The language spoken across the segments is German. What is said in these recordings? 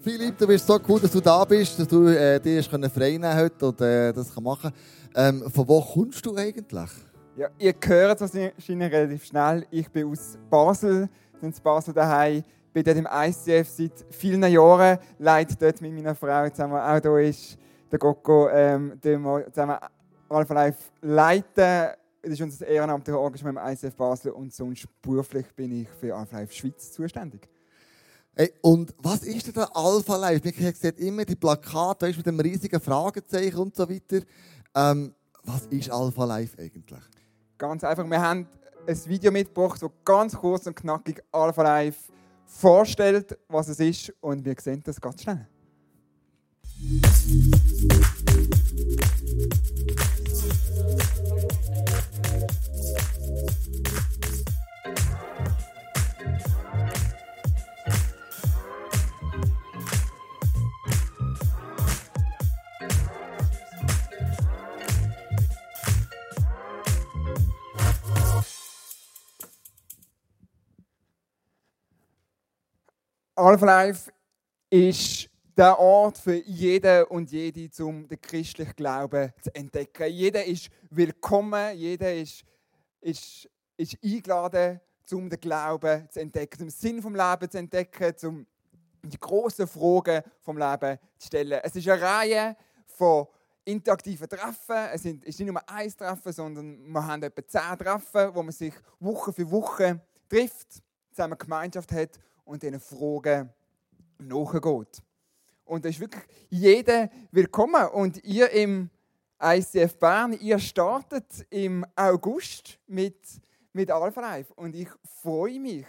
Philipp, du bist so cool, dass du da bist, dass du äh, dir frei nehmen heute und äh, das machen ähm, Von wo kommst du eigentlich? Ja, ihr hört es wahrscheinlich relativ schnell. Ich bin aus Basel, bin in Basel daheim, bin dort im ICF seit vielen Jahren, leite dort mit meiner Frau zusammen, auch hier ist der Goko, ähm, zusammen Alpha Life leiten. Das ist unser ehrenamtliches Engagement im ICF Basel und sonst beruflich bin ich für Alpha Life Schweiz zuständig. Hey, und was ist denn der Alpha Life? Man sieht immer die Plakate mit dem riesigen Fragezeichen und so weiter. Ähm, was ist Alpha Life eigentlich? Ganz einfach, wir haben ein Video mitgebracht, das ganz kurz und knackig Alpha Life vorstellt, was es ist und wir sehen das ganz schnell. Alpha Life ist der Ort für jeden und jede, um den christlichen Glauben zu entdecken. Jeder ist willkommen, jeder ist, ist, ist eingeladen, um den Glauben zu entdecken, den Sinn vom Leben zu entdecken, um die grossen Fragen vom Leben zu stellen. Es ist eine Reihe von interaktiven Treffen. Es ist nicht nur ein Treffen, sondern wir haben etwa zehn Treffen, wo man sich Woche für Woche trifft, zusammen Gemeinschaft hat und diesen Fragen nachgeht. Und da ist wirklich jeder willkommen. Und ihr im ICF Bern, ihr startet im August mit, mit Alpha. Und ich freue mich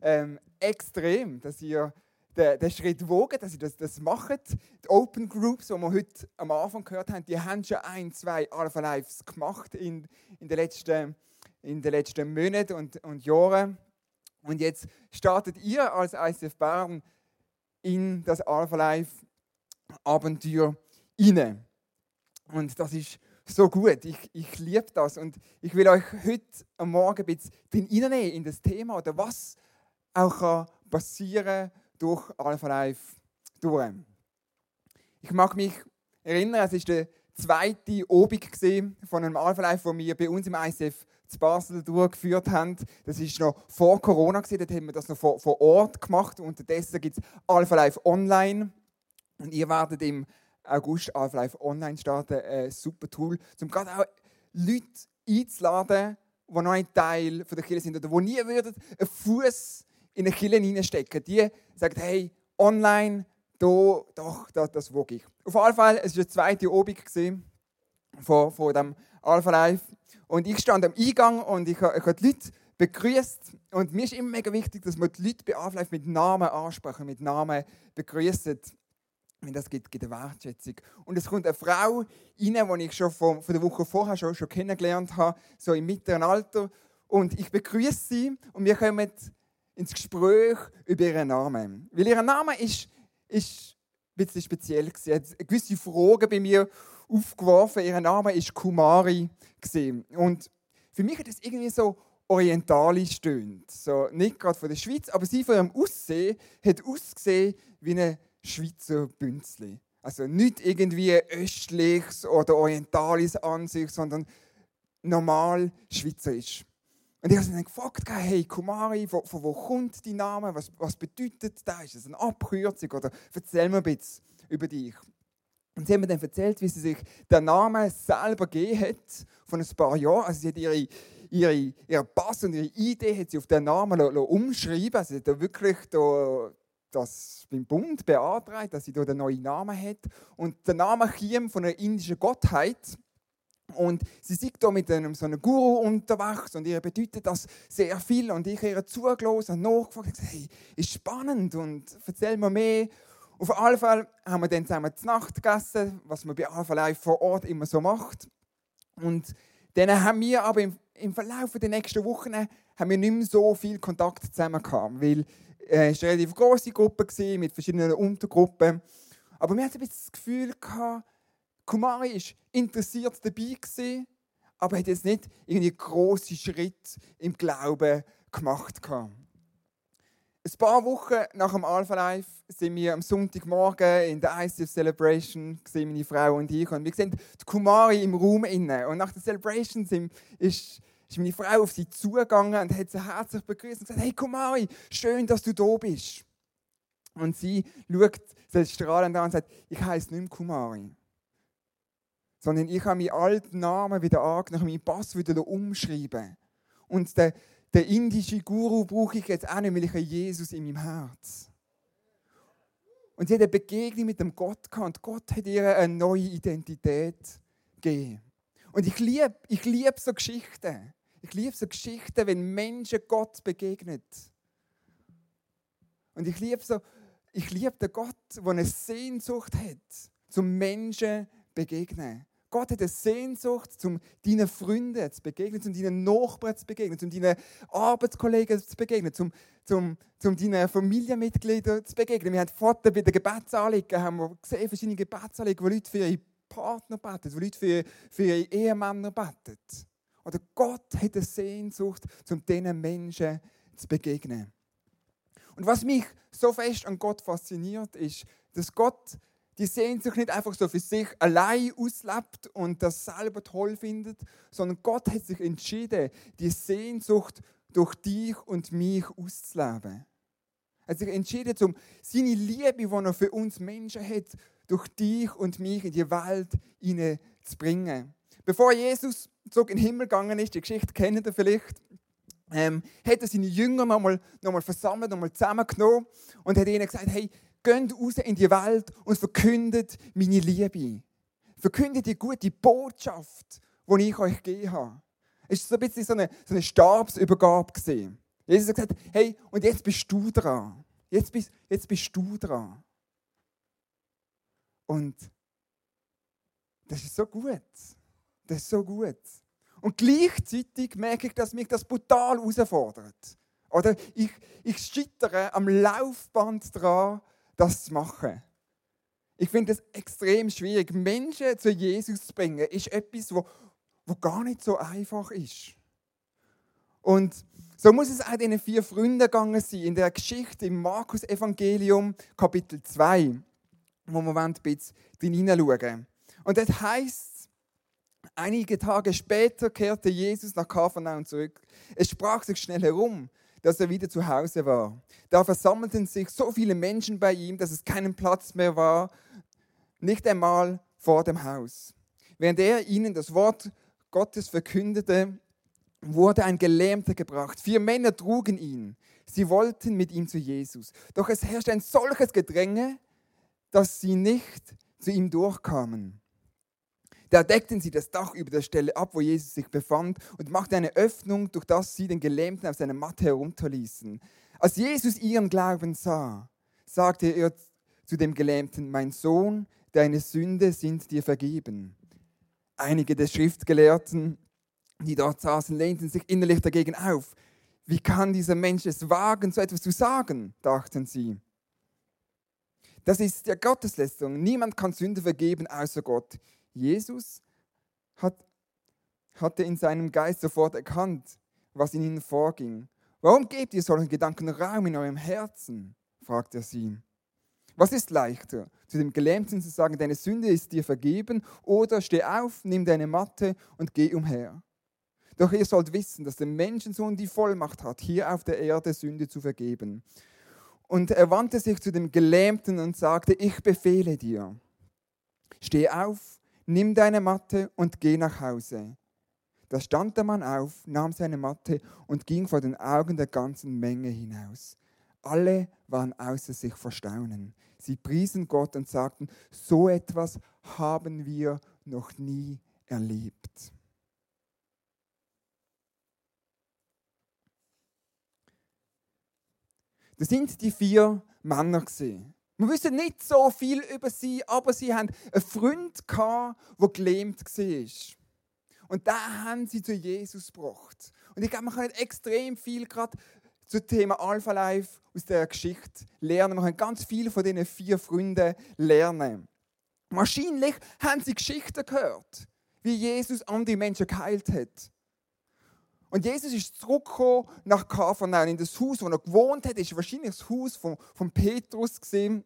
ähm, extrem, dass ihr den, den Schritt wogen, dass ihr das, das macht. Die Open Groups, die wir heute am Anfang gehört haben, die haben schon ein, zwei Alpha Lives gemacht in, in den letzten, letzten Monaten und, und Jahren. Und jetzt startet ihr als ICF Bern in das Alpha Life Abenteuer inne. Und das ist so gut. Ich, ich liebe das. Und ich will euch heute am Morgen ein bisschen reinnehmen in das Thema oder was auch kann passieren durch Alpha Life durch. Ich mag mich erinnern, es ist der zweite Obig von einem Alpha Life, wo wir bei uns im ICF zu Basel durchgeführt haben. Das ist noch vor Corona, dort haben wir das noch vor, vor Ort gemacht. Unterdessen gibt es Alpha Life Online. Und ihr werdet im August Alpha Life Online starten. Ein super Tool, um gerade auch Leute einzuladen, die noch ein Teil von der Kirche sind oder die nie würden einen Fuß in eine Kirche reinstecken. Die sagen, hey, online, da, doch, das, das wog ich. Auf jeden Fall, es war der zweite Obig von, von dem Alpha Life. Und ich stand am Eingang und ich, habe die Leute begrüßt. Und mir ist immer mega wichtig, dass man die Leute bei Alpha Life mit Namen ansprechen, mit Namen begrüßen. Weil das gibt, gibt eine Wertschätzung. Und es kommt eine Frau rein, die ich schon von, von der Woche vorher schon, schon kennengelernt habe, so im mittleren Alter. Und ich begrüße sie und wir kommen ins Gespräch über ihren Namen. Weil ihr Name ist, ist ein bisschen speziell. Sie hat gewisse Fragen bei mir aufgeworfen. Ihr Name ist Kumari. Und für mich hat es irgendwie so orientalisch tönt. So, nicht gerade von der Schweiz, aber sie von ihrem Aussehen hat ausgesehen wie eine Schweizer Bünzli. Also nicht irgendwie östliches oder orientalisches an sich, sondern normal schweizerisch. Und ich habe sie dann gefragt, hey Kumari, von, von wo kommt dein Name? Was, was bedeutet das? Ist das eine Abkürzung? Oder erzähl mir ein bisschen über dich. Und sie haben mir dann erzählt, wie sie sich den Namen selber gegeben hat, von ein paar Jahren. Also sie hat ihre, ihre, ihre Pass und ihre Idee hat sie auf den Namen umschreiben. Also sie hat da wirklich da, das beim Bund beantragt, dass sie da den neuen Namen hat. Und der Name kam von einer indischen Gottheit. Und sie sieht da mit einem so einem Guru unterwegs und ihr bedeutet das sehr viel. Und ich ihr zugelassen und nachgefragt und gesagt, hey, ist spannend und erzähl mir mehr. Auf jeden Fall haben wir dann zusammen zur Nacht gegessen, was man bei Alpha Live vor Ort immer so macht. Und dann haben wir aber im, im Verlauf der nächsten Wochen haben wir nicht mehr so viel Kontakt zusammen gehabt, weil äh, es war eine relativ große Gruppe mit verschiedenen Untergruppen. Aber wir hatten das Gefühl gehabt, Kumari ist interessiert dabei gewesen, aber hat jetzt nicht irgendwie große Schritt im Glauben gemacht gehabt. Ein paar Wochen nach dem Alpha Life sind wir am Sonntagmorgen in der ICF Celebration, meine Frau und ich. Und wir sehen die Kumari im Raum innen. Und nach der Celebration ist, ist meine Frau auf sie zugegangen und hat sie herzlich begrüßt und gesagt: Hey Kumari, schön, dass du da bist. Und sie schaut sie strahlend an und sagt: Ich heiße nicht mehr Kumari. Sondern ich habe meinen alten Namen wieder angenommen, meinen Pass wieder umschreiben. Und der, der indische Guru brauche ich jetzt auch nicht, weil ich Jesus in meinem Herz. Und sie hat eine Begegnung mit dem Gott gehabt. Und Gott hat ihr eine neue Identität gegeben. Und ich liebe ich lieb so Geschichten. Ich liebe so Geschichten, wenn Menschen Gott begegnen. Und ich liebe so, ich den Gott, der eine Sehnsucht hat, zum Menschen begegnen. Gott hat eine Sehnsucht, zum deinen Freunden zu begegnen, zum deinen Nachbarn zu begegnen, zum deinen Arbeitskollegen zu begegnen, zum, zum, zum deinen Familienmitgliedern zu begegnen. Wir haben vorhin bei den Gebetsanliegen haben wir gesehen, verschiedene Gebetsanliegen, wo Leute für ihre Partner beten, wo Leute für, für ihre Ehemänner beten. Oder Gott hat eine Sehnsucht, um diesen Menschen zu begegnen. Und was mich so fest an Gott fasziniert, ist, dass Gott die Sehnsucht nicht einfach so für sich allein auslebt und das selber toll findet, sondern Gott hat sich entschieden, die Sehnsucht durch dich und mich auszuleben. Er hat sich entschieden, um seine Liebe, die er für uns Menschen hat, durch dich und mich in die Welt zu bringen. Bevor Jesus zurück in den Himmel gegangen ist, die Geschichte kennt ihr vielleicht, ähm, hat er seine Jünger nochmal noch mal versammelt, nochmal zusammengenommen und hat ihnen gesagt, hey, geht raus in die Welt und verkündet meine Liebe. Verkündet die gute Botschaft, die ich euch gegeben habe. Es war so ein bisschen so eine, so eine Stabsübergabe. Jesus hat gesagt, hey, und jetzt bist du dran. Jetzt bist, jetzt bist du dran. Und das ist so gut. Das ist so gut. Und gleichzeitig merke ich, dass mich das brutal herausfordert. Oder ich, ich schittere am Laufband dran, das zu machen. Ich finde es extrem schwierig. Menschen zu Jesus zu bringen, ist etwas, wo, wo gar nicht so einfach ist. Und so muss es auch diesen vier Freunden gegangen sein, in der Geschichte im Markus-Evangelium, Kapitel 2, wo wir ein bisschen hineinschauen Und das heißt, einige Tage später kehrte Jesus nach Kapernaum zurück. Es sprach sich schnell herum, dass er wieder zu Hause war. Da versammelten sich so viele Menschen bei ihm, dass es keinen Platz mehr war, nicht einmal vor dem Haus. Während er ihnen das Wort Gottes verkündete, wurde ein Gelähmter gebracht. Vier Männer trugen ihn. Sie wollten mit ihm zu Jesus. Doch es herrschte ein solches Gedränge, dass sie nicht zu ihm durchkamen. Da deckten sie das Dach über der Stelle ab, wo Jesus sich befand, und machten eine Öffnung, durch das sie den Gelähmten auf seine Matte herunterließen. Als Jesus ihren Glauben sah, sagte er zu dem Gelähmten, mein Sohn, deine Sünde sind dir vergeben. Einige der Schriftgelehrten, die dort saßen, lehnten sich innerlich dagegen auf. Wie kann dieser Mensch es wagen, so etwas zu sagen? dachten sie. Das ist ja Gotteslästerung. Niemand kann Sünde vergeben außer Gott. Jesus hat, hatte in seinem Geist sofort erkannt, was in ihnen vorging. Warum gebt ihr solchen Gedanken Raum in eurem Herzen? fragt er sie. Was ist leichter, zu dem Gelähmten zu sagen, deine Sünde ist dir vergeben, oder steh auf, nimm deine Matte und geh umher? Doch ihr sollt wissen, dass der Menschensohn die Vollmacht hat, hier auf der Erde Sünde zu vergeben. Und er wandte sich zu dem Gelähmten und sagte, ich befehle dir, steh auf, nimm deine Matte und geh nach Hause. Da stand der Mann auf, nahm seine Matte und ging vor den Augen der ganzen Menge hinaus. Alle waren außer sich vor Staunen. Sie priesen Gott und sagten, so etwas haben wir noch nie erlebt. Das sind die vier Männer gesehen. Wir wissen nicht so viel über sie, aber sie haben einen Freund der gelähmt war. Und da haben sie zu Jesus gebracht. Und ich glaube, man kann extrem viel gerade zum Thema Alpha Life aus der Geschichte lernen. Man kann ganz viel von diesen vier Freunden lernen. Wahrscheinlich haben sie Geschichten gehört, wie Jesus andere Menschen geheilt hat. Und Jesus ist zurückgekommen nach Kapernaum in das Haus, wo er gewohnt hat. Ist wahrscheinlich das Haus von, von Petrus gesehen.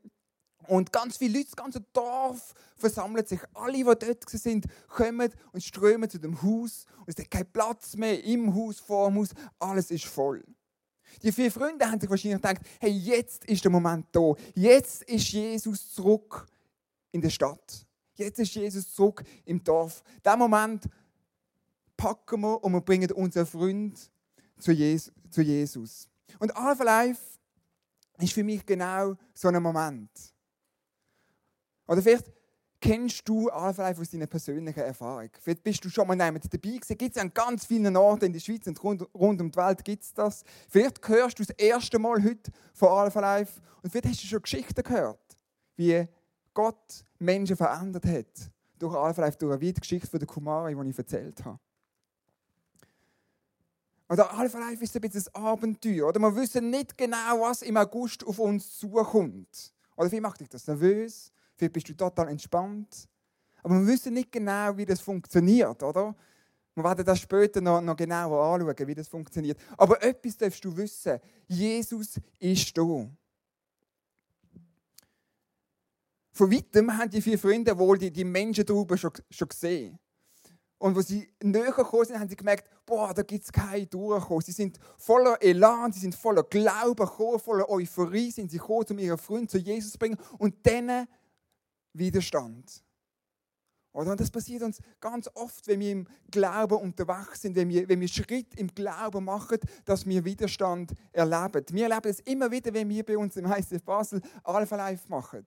Und ganz viele Leute, das ganze Dorf versammelt sich. Alle, die dort sind, kommen und strömen zu dem Haus. Und es hat keinen Platz mehr im Haus, vor dem Haus. Alles ist voll. Die vier Freunde haben sich wahrscheinlich gedacht, hey, jetzt ist der Moment da. Jetzt ist Jesus zurück in der Stadt. Jetzt ist Jesus zurück im Dorf. Der Moment packen wir und wir bringen unseren Freund zu Jesus. Und Alpha Life ist für mich genau so ein Moment. Oder vielleicht kennst du Alpha Life aus deiner persönlichen Erfahrung. Vielleicht bist du schon mal dabei gewesen. Gibt es an ganz vielen Orten in der Schweiz und rund, rund um die Welt gibt es das. Vielleicht hörst du das erste Mal heute von Alpha Life und vielleicht hast du schon Geschichten gehört, wie Gott Menschen verändert hat. Durch Alpha Life, durch eine Geschichte von der Kumari, die ich erzählt habe. Oder Alpha Life ist ein bisschen ein Abenteuer. Oder wir wissen nicht genau, was im August auf uns zukommt. Oder wie macht dich das nervös? Vielleicht bist du total entspannt. Aber wir wissen nicht genau, wie das funktioniert, oder? Wir werden das später noch, noch genauer anschauen, wie das funktioniert. Aber etwas darfst du wissen: Jesus ist da. Von weitem haben die vier Freunde wohl die, die Menschen drüber schon, schon gesehen. Und als sie näher gekommen sind, haben sie gemerkt, boah, da gibt es kein Durchkommen. Sie sind voller Elan, sie sind voller Glauben gekommen, voller Euphorie sind sie gekommen, um ihren Freund zu Jesus zu bringen. Und dann Widerstand. Oder? Und das passiert uns ganz oft, wenn wir im Glauben unterwegs sind, wenn wir, wenn wir Schritt im Glauben machen, dass wir Widerstand erleben. Wir erleben es immer wieder, wenn wir bei uns im ICF Basel Alpha Life machen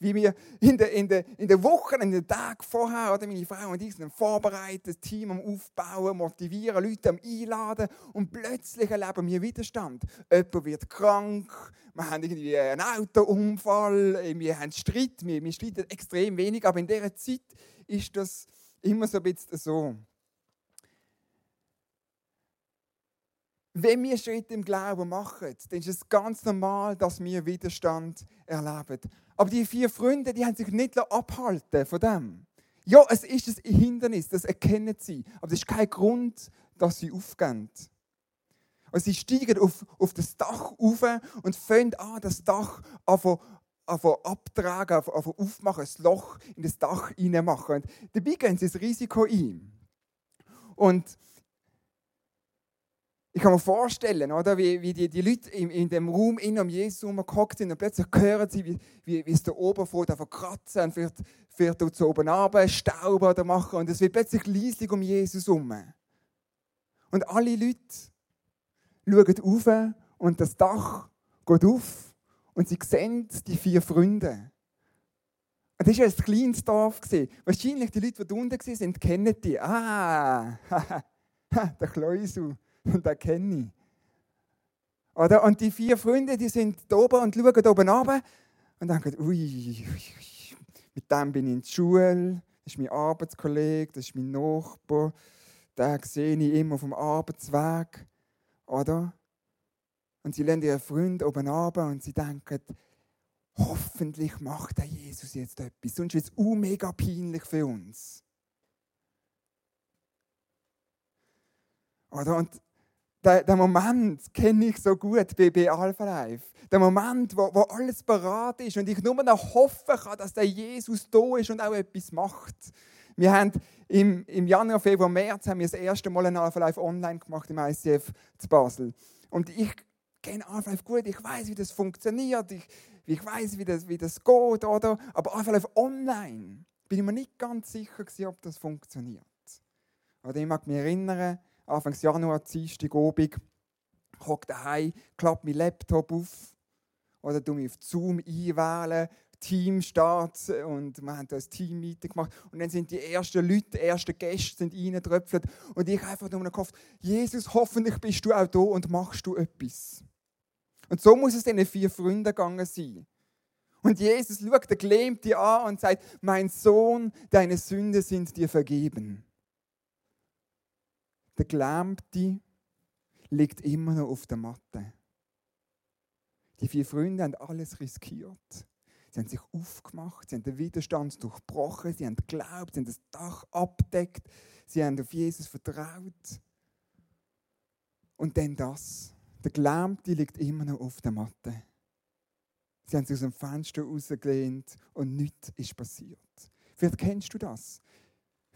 wie wir in der, in der, in der Woche, in den Tagen vorher, oder meine Frau und ich sind vorbereitet, das Team am Aufbauen, motivieren, Leute am Einladen und plötzlich erleben wir Widerstand. Jemand wird krank, wir haben irgendwie einen Autounfall, wir haben Streit, wir, wir streiten extrem wenig, aber in dieser Zeit ist das immer so ein bisschen so. Wenn wir Schritte im Glauben machen, dann ist es ganz normal, dass wir Widerstand erleben. Aber die vier Freunde, die haben sich nicht abhalten von dem. Ja, es ist ein Hindernis, das erkennen sie. Aber das ist kein Grund, dass sie aufgehen. Und sie steigen auf, auf das Dach auf und fangen an, das Dach einfach abtragen, aufmachen, ein Loch in das Dach reinmachen. Und dabei gehen sie das Risiko ein. Und ich kann mir vorstellen, oder, wie, wie die, die Leute in, in dem Raum in um Jesus herumgehockt sind und plötzlich hören sie, wie, wie, wie es da oben vor davon kratzen und vielleicht, vielleicht dort oben runter Staub oder machen und es wird plötzlich leislich um Jesus herum. Und alle Leute schauen auf und das Dach geht auf und sie sehen die vier Freunde. Und das war ein kleines Dorf. Wahrscheinlich die Leute, die unten waren, kennen die. Ah, der Kleusel und den kenne ich. Oder? Und die vier Freunde, die sind da oben und schauen oben runter und denken, ui, ui, ui, mit dem bin ich in der Schule, das ist mein Arbeitskollege, das ist mein Nachbar, den sehe ich immer dem Arbeitsweg. Oder? Und sie lernen ihren Freund oben runter und sie denken, hoffentlich macht der Jesus jetzt etwas, sonst wird es mega peinlich für uns. Oder? Und der, der Moment kenne ich so gut bei, bei Alpha Life. Der Moment, wo, wo alles bereit ist und ich nur noch hoffen kann, dass der Jesus da ist und auch etwas macht. Wir haben im, im Januar, Februar, März haben wir das erste Mal ein Alpha Life online gemacht im ICF zu Basel. Und ich kenne Alpha Life gut, ich weiß, wie das funktioniert, ich, ich weiß, wie das, wie das geht, oder? Aber Alpha Life online bin ich mir nicht ganz sicher, ob das funktioniert. Oder ich mag mich erinnern, Anfang Januar, Dienstag, Abend, hocke daheim, klappe meinen Laptop auf oder du mich auf Zoom einwählen, Teamstart und wir haben da ein Team-Meeting gemacht und dann sind die ersten Leute, die ersten Gäste sind reingetröpfelt und ich einfach nur noch gehofft, Jesus, hoffentlich bist du auch da und machst du etwas. Und so muss es diesen vier Freunden gegangen sein. Und Jesus schaut der Gelähmte an und sagt, mein Sohn, deine Sünde sind dir vergeben. Der Gelähmte liegt immer noch auf der Matte. Die vier Freunde haben alles riskiert. Sie haben sich aufgemacht, sie haben den Widerstand durchbrochen, sie haben geglaubt, sie haben das Dach abdeckt, sie haben auf Jesus vertraut. Und dann das. Der Gelähmte liegt immer noch auf der Matte. Sie haben sich aus dem Fenster rausgelehnt und nichts ist passiert. Vielleicht kennst du das.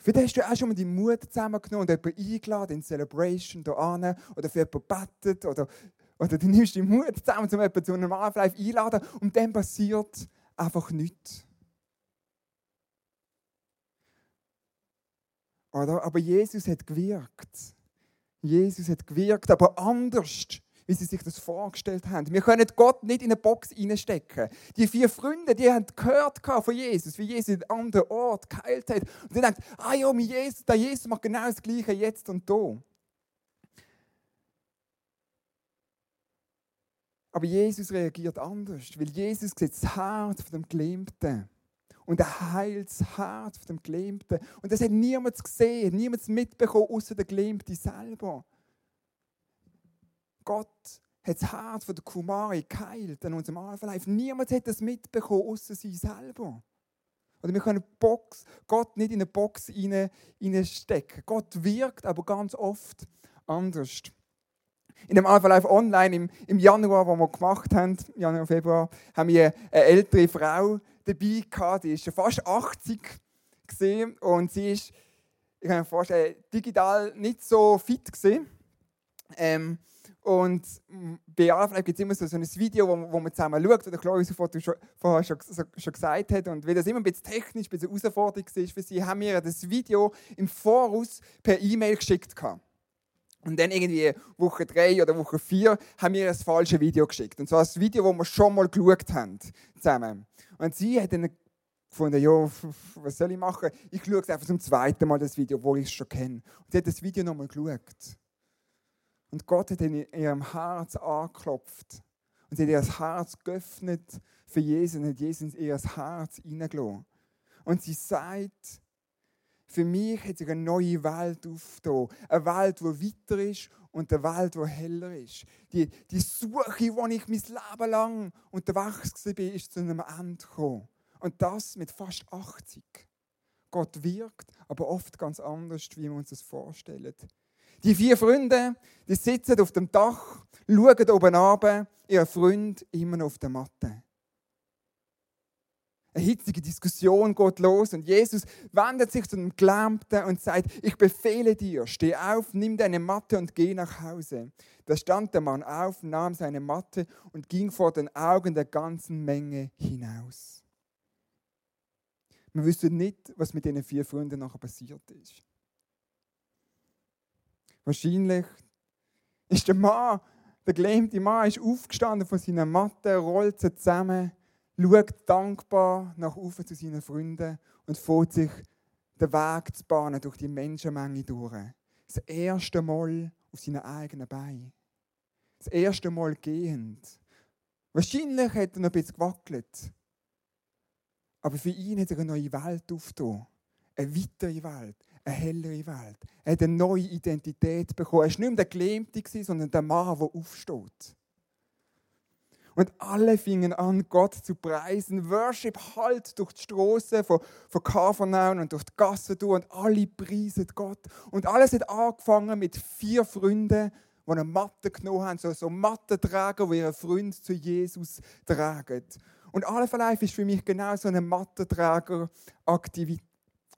Vielleicht hast du auch schon mal die Mut zusammengenommen und jemanden eingeladen in Celebration hier an oder für jemanden gebetet oder, oder du nimmst die Mut zusammen, um jemanden zu einem Live einladen und dann passiert einfach nichts. Oder? Aber Jesus hat gewirkt. Jesus hat gewirkt, aber anders wie sie sich das vorgestellt haben. Wir können Gott nicht in eine Box reinstecken. Die vier Freunde, die haben gehört von Jesus, wie Jesus in einem anderen Ort geheilt hat. Und die denken, ah ja, mein Jesus, der Jesus macht genau das Gleiche jetzt und da. Aber Jesus reagiert anders, weil Jesus sieht das Herz von dem Gelähmten. Und er heilt das Herz von dem Gelähmten. Und das hat niemand gesehen, niemand mitbekommen, außer der Gelähmte selber. Gott hat das Herz von der Kumari geheilt an unserem Alpha Life. Niemand hat das mitbekommen, außer sie selber. Oder wir können Box, Gott nicht in eine Box stecken. Gott wirkt aber ganz oft anders. In dem Alpha Life Online im, im Januar, wo wir gemacht haben, Januar, Februar, haben wir eine ältere Frau dabei gehabt, die ist fast 80 gesehen und sie ist, ich kann mir vorstellen, digital nicht so fit gesehen. Ähm, und bei Anfang gibt es immer so, so ein Video, wo, wo man zusammen schaut, oder Chloe sofort schon, vorher schon, schon gesagt hat. Und weil das immer ein bisschen technisch, ein bisschen herausfordernd war für sie, haben wir das Video im Voraus per E-Mail geschickt. Und dann irgendwie Woche drei oder Woche vier haben wir das falsche Video geschickt. Und zwar das Video, das wir schon mal geschaut haben zusammen. Und sie hat dann gefunden, ja, was soll ich machen? Ich schaue einfach zum zweiten Mal das Video, wo ich es schon kenne. Und sie hat das Video nochmal geschaut. Und Gott hat in ihrem Herz angeklopft. Und sie hat ihr Herz geöffnet für Jesus und hat Jesus in ihr Herz hineingelassen. Und sie sagt, für mich hat sich eine neue Welt aufgetan. Eine Welt, die weiter ist und eine Welt, die heller ist. Die, die Suche, die ich mein Leben lang unterwegs war, ist zu einem Ende gekommen. Und das mit fast 80. Gott wirkt, aber oft ganz anders, wie wir uns das vorstellen. Die vier Freunde, die sitzen auf dem Dach, schauen oben runter, ihr Freund immer noch auf der Matte. Eine hitzige Diskussion geht los und Jesus wendet sich zu dem Gelähmten und sagt, ich befehle dir, steh auf, nimm deine Matte und geh nach Hause. Da stand der Mann auf, nahm seine Matte und ging vor den Augen der ganzen Menge hinaus. Wir wissen nicht, was mit diesen vier Freunden nachher passiert ist. Wahrscheinlich ist der Mann, der gelähmte Mann, ist aufgestanden von seiner Matte, rollt sie zusammen, schaut dankbar nach oben zu seinen Freunden und fährt sich den Weg zu bahnen durch die Menschenmenge durch. Das erste Mal auf seinen eigenen Beinen. Das erste Mal gehend. Wahrscheinlich hat er noch ein bisschen gewackelt. Aber für ihn hat er eine neue Welt aufgetan. Eine weitere Welt eine hellere Welt. Er hat eine neue Identität bekommen. Er war nicht mehr der Gelähmte, sondern der Mann, der aufsteht. Und alle fingen an, Gott zu preisen. Worship halt durch die Straßen von, von Kapernaum und durch die Gassen durch und alle preisen Gott. Und alles hat angefangen mit vier Freunden, die eine Matte genommen haben, so, so Mattenträger, die ihren Freund zu Jesus tragen. Und Alpha Life ist für mich genau so eine Mattenträger-Aktivität.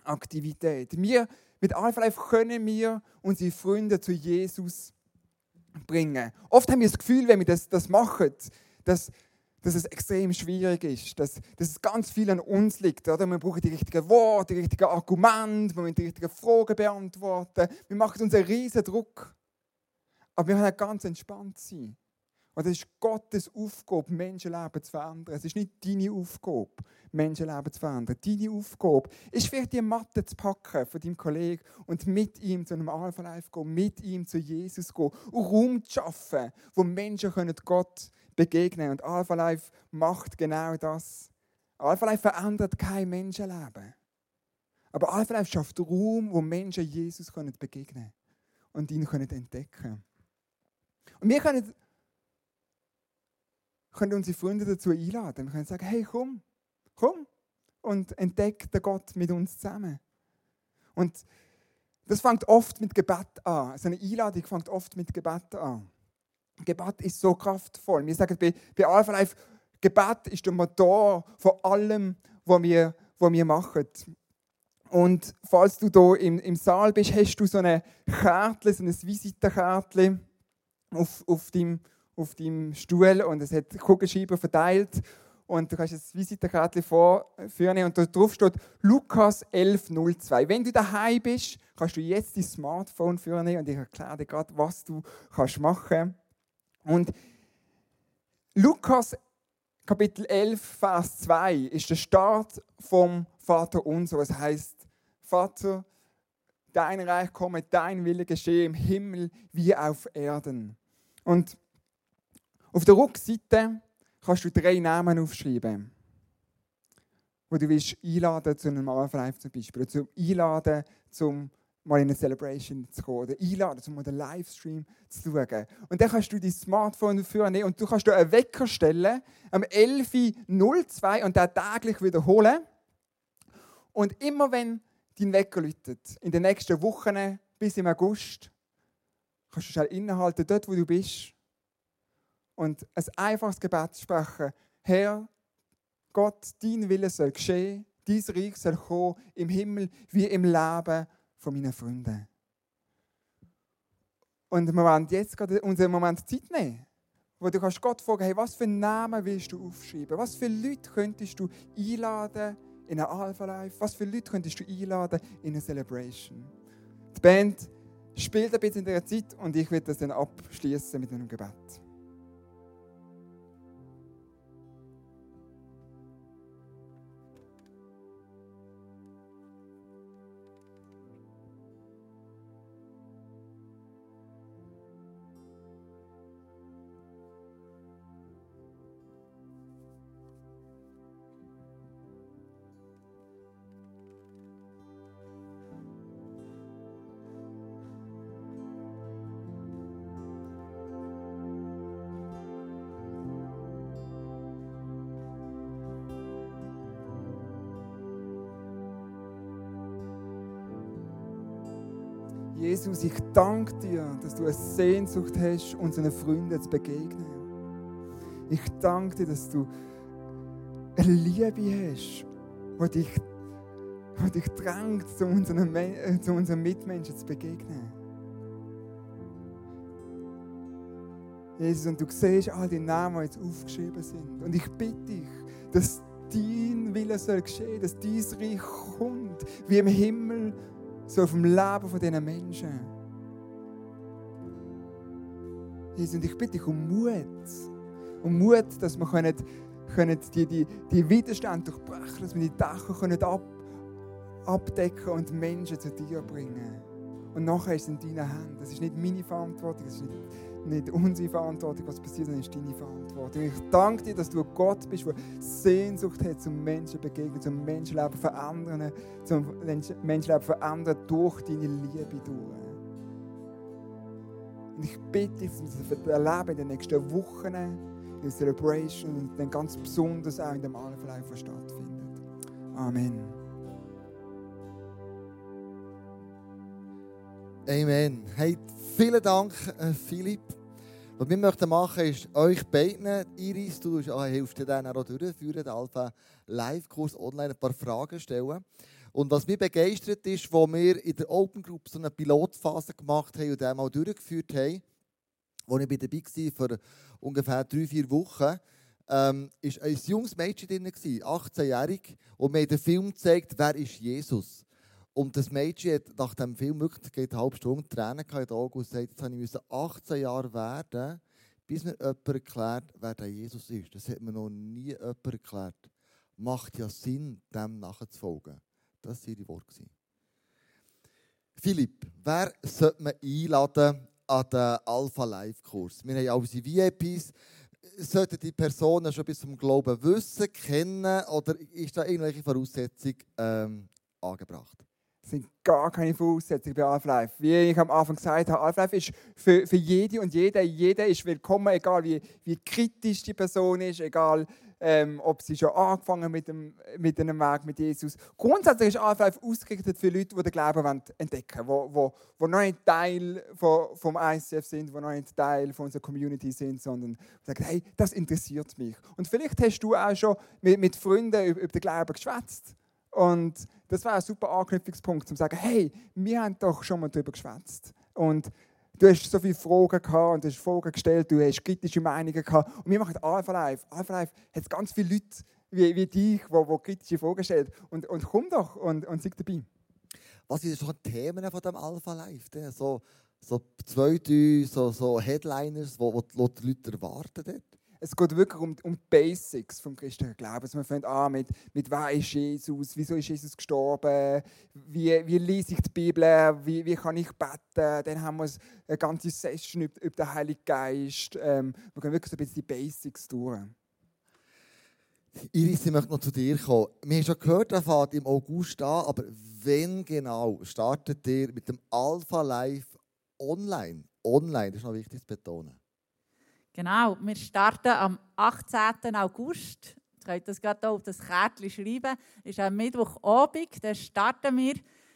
Aktivität. Wir mit Alpha Life können wir unsere Freunde zu Jesus bringen. Oft haben wir das Gefühl, wenn wir das, das machen, dass, dass es extrem schwierig ist, dass, dass es ganz viel an uns liegt. Oder? Wir brauchen die richtigen Worte, die richtigen Argumente, wir müssen die richtigen Fragen beantworten. Wir machen uns einen riesen Druck. Aber wir können ganz entspannt sein. Und es ist Gottes Aufgabe, Menschenleben zu verändern. Es ist nicht deine Aufgabe, Menschenleben zu verändern. Deine Aufgabe ist vielleicht die Matte zu packen von deinem Kollegen und mit ihm zu einem Alpha Life gehen, mit ihm zu Jesus gehen und Raum zu schaffen, wo Menschen können Gott begegnen Und Alpha Life macht genau das. Alpha Life verändert kein Menschenleben. Aber Alpha Life schafft Raum, wo Menschen Jesus können begegnen und ihn können entdecken. Und wir können können unsere Freunde dazu einladen. Wir können sagen, hey, komm, komm und entdeck den Gott mit uns zusammen. Und Das fängt oft mit Gebet an. So eine Einladung fängt oft mit Gebet an. Gebet ist so kraftvoll. Wir sagen bei, bei Alpha Life, Gebet ist der Motor von allem, was wir, was wir machen. Und falls du hier im, im Saal bist, hast du so eine Kärtchen, so ein Visitenkärtchen auf, auf, deinem, auf deinem Stuhl und es hat Kugelschreiber verteilt und du kannst das Visitenkärtchen vorführen und da drauf steht Lukas 11.02. Wenn du daheim bist, kannst du jetzt dein Smartphone führen und ich erkläre dir gerade, was du kannst machen Und Lukas Kapitel 11, Vers 2 ist der Start vom Vater unser. Es heißt, Vater, dein Reich komme, dein Wille geschehe im Himmel wie auf Erden. Und auf der Rückseite kannst du drei Namen aufschreiben, wo du willst einladen zu einem Alpha zum Beispiel, oder zum Einladen zum mal in eine Celebration zu kommen oder einladen, um den Livestream zu schauen. Und dann kannst du dein Smartphone dafür nehmen und du kannst dir einen Wecker stellen am 11.02 und den täglich wiederholen. Und immer wenn dein Wecker läutet, in den nächsten Wochen bis im August, kannst du schnell innehalten, dort wo du bist und ein einfaches Gebet sprechen. Herr, Gott, dein Wille soll geschehen, dein Reich soll kommen, im Himmel wie im Leben von meinen Freunden. Und wir wollen jetzt unseren Moment Zeit nehmen, wo du kannst Gott fragen, hey, was für Namen willst du aufschreiben? Was für Leute könntest du einladen in eine Alpha Life? Was für Leute könntest du einladen in eine Celebration? Die Band spielt ein bisschen in der Zeit und ich werde das dann abschließen mit einem Gebet. Jesus, ich danke dir, dass du eine Sehnsucht hast, unseren Freunden zu begegnen. Ich danke dir, dass du eine Liebe hast, die dich, die dich drängt, zu unseren, äh, zu unseren Mitmenschen zu begegnen. Jesus, und du siehst all die Namen, die jetzt aufgeschrieben sind. Und ich bitte dich, dass dein Wille soll geschehen, dass dein Reich kommt, wie im Himmel so auf dem Leben von diesen Menschen. Jesus, und ich bitte dich um Mut. Um Mut, dass wir können, können die, die, die Widerstände durchbrechen, dass wir die Dächer können ab, abdecken und Menschen zu dir bringen. Und nachher ist es in deinen Händen. Das ist nicht meine Verantwortung, das ist nicht nicht unsere Verantwortung, was passiert, sondern ist deine Verantwortung. Ich danke dir, dass du Gott bist, der Sehnsucht hat zum Menschen begegnen, zum Menschenleben verändern, zum Menschenleben verändern durch deine Liebe durch. Und ich bitte dich, dass wir das erleben in den nächsten Wochen, in der Celebration und dann ganz besonders auch in dem Alpha Life, stattfindet. Amen. Amen. Hey, vielen Dank, äh, Philipp. Was wir möchten machen, ist euch beiden, Iris, du hilfst dir dann auch durchführen, den Alpha Live-Kurs online ein paar Fragen stellen. Und was mich begeistert ist, wo wir in der Open Group so eine Pilotphase gemacht haben und den mal durchgeführt haben, wo ich dabei war vor ungefähr drei, vier Wochen, ähm, ist ein junges Mädchen drin, 18-jährig, und mir den Film gezeigt, wer ist Jesus. Und das Mädchen hat nach dem Film wirklich geht eine halbe Stunde Tränen in den Augen und sagt, jetzt habe ich 18 Jahre werden, bis mir jemand erklärt, wer der Jesus ist. Das hat mir noch nie jemand erklärt. Macht ja Sinn, dem nachzufolgen. Das waren ihre Worte. Philipp, wer sollte man einladen an den Alpha Live Kurs? Wir haben unsere VIPs. Sollten die Personen schon bis zum Glauben wissen, kennen oder ist da irgendwelche Voraussetzung ähm, angebracht? Sind gar keine Voraussetzungen bei Life. Wie ich am Anfang gesagt habe, Life ist für, für jede und jede, jeder ist willkommen, egal wie, wie kritisch die Person ist, egal ähm, ob sie schon angefangen mit dem mit einem Weg mit Jesus. Grundsätzlich ist Life ausgerichtet für Leute, die den Glauben entdecken wollen, wo, wo, wo noch nicht Teil von, vom ICF sind, die noch nicht Teil von unserer Community sind, sondern sagen, hey, das interessiert mich. Und vielleicht hast du auch schon mit, mit Freunden über, über den Glauben geschwätzt. Und das war ein super Anknüpfungspunkt, um zu sagen, hey, wir haben doch schon mal darüber geschwätzt. Und Du hast so viele Fragen gehabt und du hast Fragen gestellt, du hast kritische Meinungen gehabt. Und wir machen Alpha Life. Alpha Life hat ganz viele Leute wie, wie dich, die, kritische Fragen stellen. Und, und komm doch und, und sei dabei. Was sind schon Themen von dem Alpha Life? So, so zwei, drei so, so Headliners, die die Leute erwarten dort? Es geht wirklich um, um die Basics vom christlichen Glauben. Also man fängt an mit, mit wer ist Jesus, wieso ist Jesus gestorben, wie, wie lese ich die Bibel, wie, wie kann ich beten. Dann haben wir eine ganze Session über, über den Heiligen Geist. Ähm, wir gehen wirklich so ein bisschen die Basics durch. Iris, ich möchte noch zu dir kommen. Wir haben schon gehört, er fährt im August an, aber wann genau startet ihr mit dem Alpha Live online? Online, das ist noch wichtig zu betonen. Genau, wir starten am 18. August. Ihr könnt das gerade auf das Kärtchen schreiben. Das ist am Mittwochabend. Dann starten wir,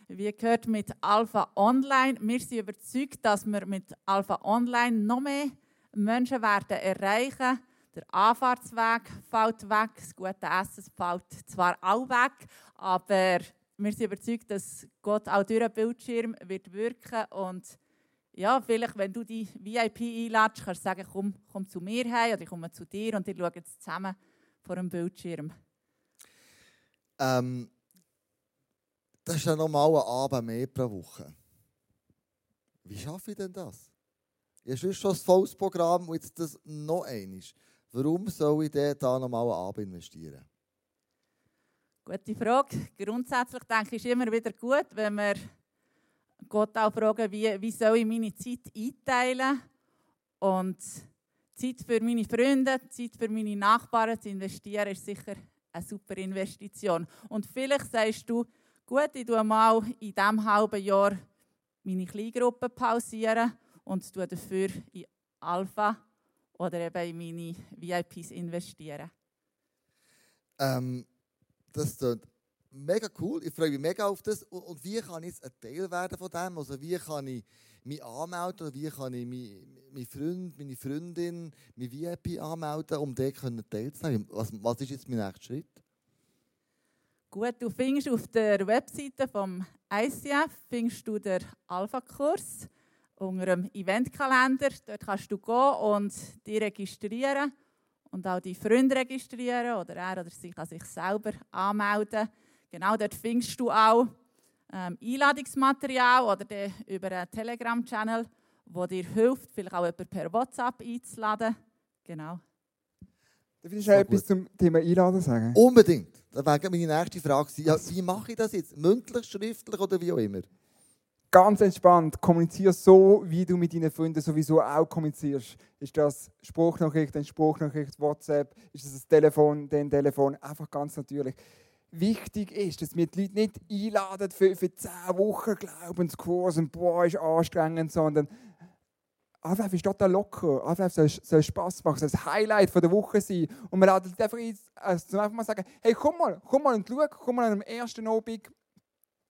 wie gehört, mit Alpha Online. Wir sind überzeugt, dass wir mit Alpha Online noch mehr Menschen werden erreichen Der Anfahrtsweg fällt weg, das gute Essen fällt zwar auch weg, aber wir sind überzeugt, dass Gott auch durch den Bildschirm wird wirken und ja, vielleicht, wenn du die VIP einladest, kannst du sagen, komm, komm zu mir heim oder ich komme zu dir und wir schauen jetzt zusammen vor dem Bildschirm. Ähm, das ist ein Abend mehr pro Woche. Wie schaffe ich denn das? Ich habe schon ein volles Programm und jetzt das noch eines. Warum soll ich da nochmal einen Abend investieren? Gute Frage. Grundsätzlich denke ich, ist immer wieder gut, wenn wir Gott auch fragen, wie, wie soll ich meine Zeit einteilen und Zeit für meine Freunde, Zeit für meine Nachbarn zu investieren, ist sicher eine super Investition. Und vielleicht sagst du, gut, ich tue mal in diesem halben Jahr meine Kleingruppe pausieren und tue dafür in Alpha oder eben in meine VIPs investieren. Ähm, das klingt mega cool. Ich freue mich mega auf das. Und wie kann ich jetzt ein Teil werden von dem? Also wie kann ich mich anmelden oder wie kann ich meinen Freund, meine Freundin, mein VIP anmelden, um dort teilzunehmen? Was, was ist jetzt mein nächster Schritt? Gut, du findest auf der Webseite vom ICF findest du den Alpha-Kurs unter dem Eventkalender. Dort kannst du gehen und dich registrieren und auch die Freunde registrieren oder er oder sie kann sich selber anmelden. Genau dort findest du auch ähm, Einladungsmaterial oder über einen Telegram-Channel, wo dir hilft, vielleicht auch jemanden per WhatsApp einzuladen. Genau. Darf ich noch etwas zum Thema Einladen sagen? Unbedingt. Das wäre meine nächste Frage. Ja, wie mache ich das jetzt? Mündlich, schriftlich oder wie auch immer? Ganz entspannt. Kommuniziere so, wie du mit deinen Freunden sowieso auch kommunizierst. Ist das Spruchnachricht, ein Spruchnachricht, WhatsApp? Ist das das Telefon, dein Telefon? Einfach ganz natürlich wichtig ist, dass wir die Leute nicht einladen für, für zehn Wochen Glaubenskurs und boah, ist anstrengend, sondern Anlauf ist total locker. Anlauf soll, soll Spass machen, soll das Highlight der Woche sein. Und man laden einfach ein, also einfach mal sagen, hey, komm mal, komm mal und schau, komm mal an dem ersten Abend.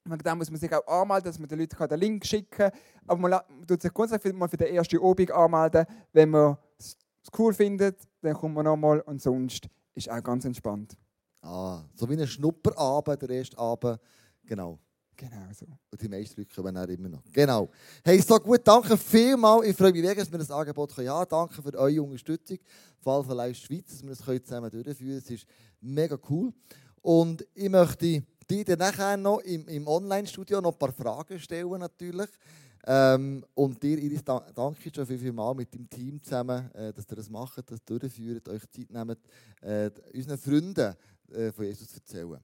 Und dann muss man sich auch anmelden, dass man den Leuten den Link schicken kann. Aber man tut sich grundsätzlich mal für den ersten Abend anmelden. Wenn man es cool findet, dann kommt man nochmal und sonst ist auch ganz entspannt. Ah, so wie ein Schnupperabend, der erste Abend. Genau. Genau so. Und die meisten Leute kommen dann immer noch. Genau. Hey, so gut, danke vielmals. Ich freue mich wirklich, dass wir das Angebot können. Ja, danke für eure Unterstützung. Fall von Live Schweiz, dass wir das zusammen durchführen können. Es ist mega cool. Und ich möchte dir dann nachher noch im, im Online-Studio noch ein paar Fragen stellen, natürlich. Ähm, und dir, Iris, danke schon viel, viel mal mit dem Team zusammen, äh, dass ihr das macht, das durchführt, euch Zeit nehmt, äh, unseren Freunden äh, von Jesus erzählen.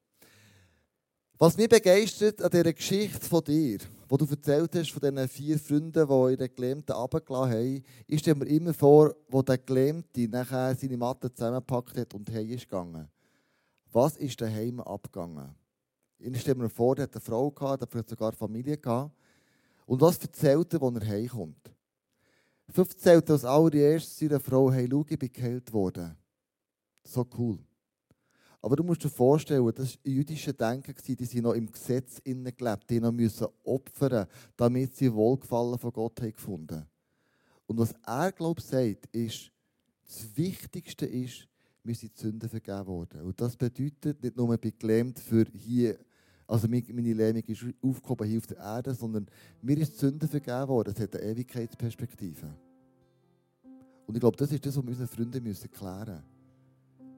Was mich begeistert an dieser Geschichte von dir, die du erzählt hast, von diesen vier Freunden, die ihre Gelähmten runtergelassen haben, stelle mir immer vor, wo der Gelähmte nachher seine Matte zusammengepackt hat und heim ist gegangen. Was ist daheim abgegangen? Ich stelle mir vor, der hat eine Frau gehabt, der hat sogar Familie gehabt. Und was erzählt er, als er heimkommt? So erzählt er als allererstes seiner Frau, hey, schau, ich bin geheilt worden. So cool. Aber du musst dir vorstellen, das war jüdische Denken, die sind noch im Gesetz gelebt, die noch müssen opfern, damit sie Wohlgefallen von Gott haben gefunden. Und was er glaubt sagt, ist, das Wichtigste ist, wir sind Sünden vergeben worden. Und das bedeutet nicht nur, ich bin gelähmt für hier, also meine Lähmung ist aufgehoben hier auf der Erde, sondern mir ist Sünden vergeben worden. Das hat eine Ewigkeitsperspektive. Und ich glaube, das ist das, was wir unseren Freunden klären müssen.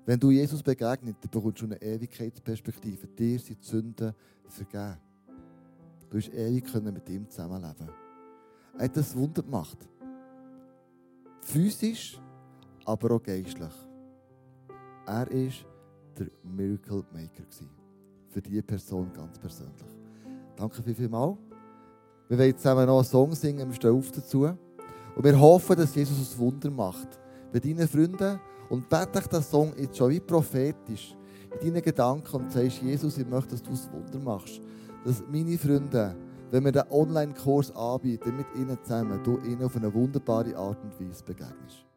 Wenn du Jesus begegnet, dann bekommst du eine Ewigkeitsperspektive. Dir sind die Sünden vergeben. Du hast ewig mit ihm zusammenleben. Er hat das Wunder gemacht. Physisch, aber auch geistlich. Er war der Miracle Maker. Für diese Person ganz persönlich. Danke viel, viel mal. Wir wollen zusammen noch einen Song singen, wir stehen auf dazu. Und wir hoffen, dass Jesus ein Wunder macht. Bei deinen Freunden und bete ich den Song jetzt schon wie prophetisch in deinen Gedanken und sagst, Jesus, ich möchte, dass du ein Wunder machst. Dass meine Freunde, wenn wir den Online-Kurs anbieten, mit ihnen zusammen, du ihnen auf eine wunderbare Art und Weise begegnest.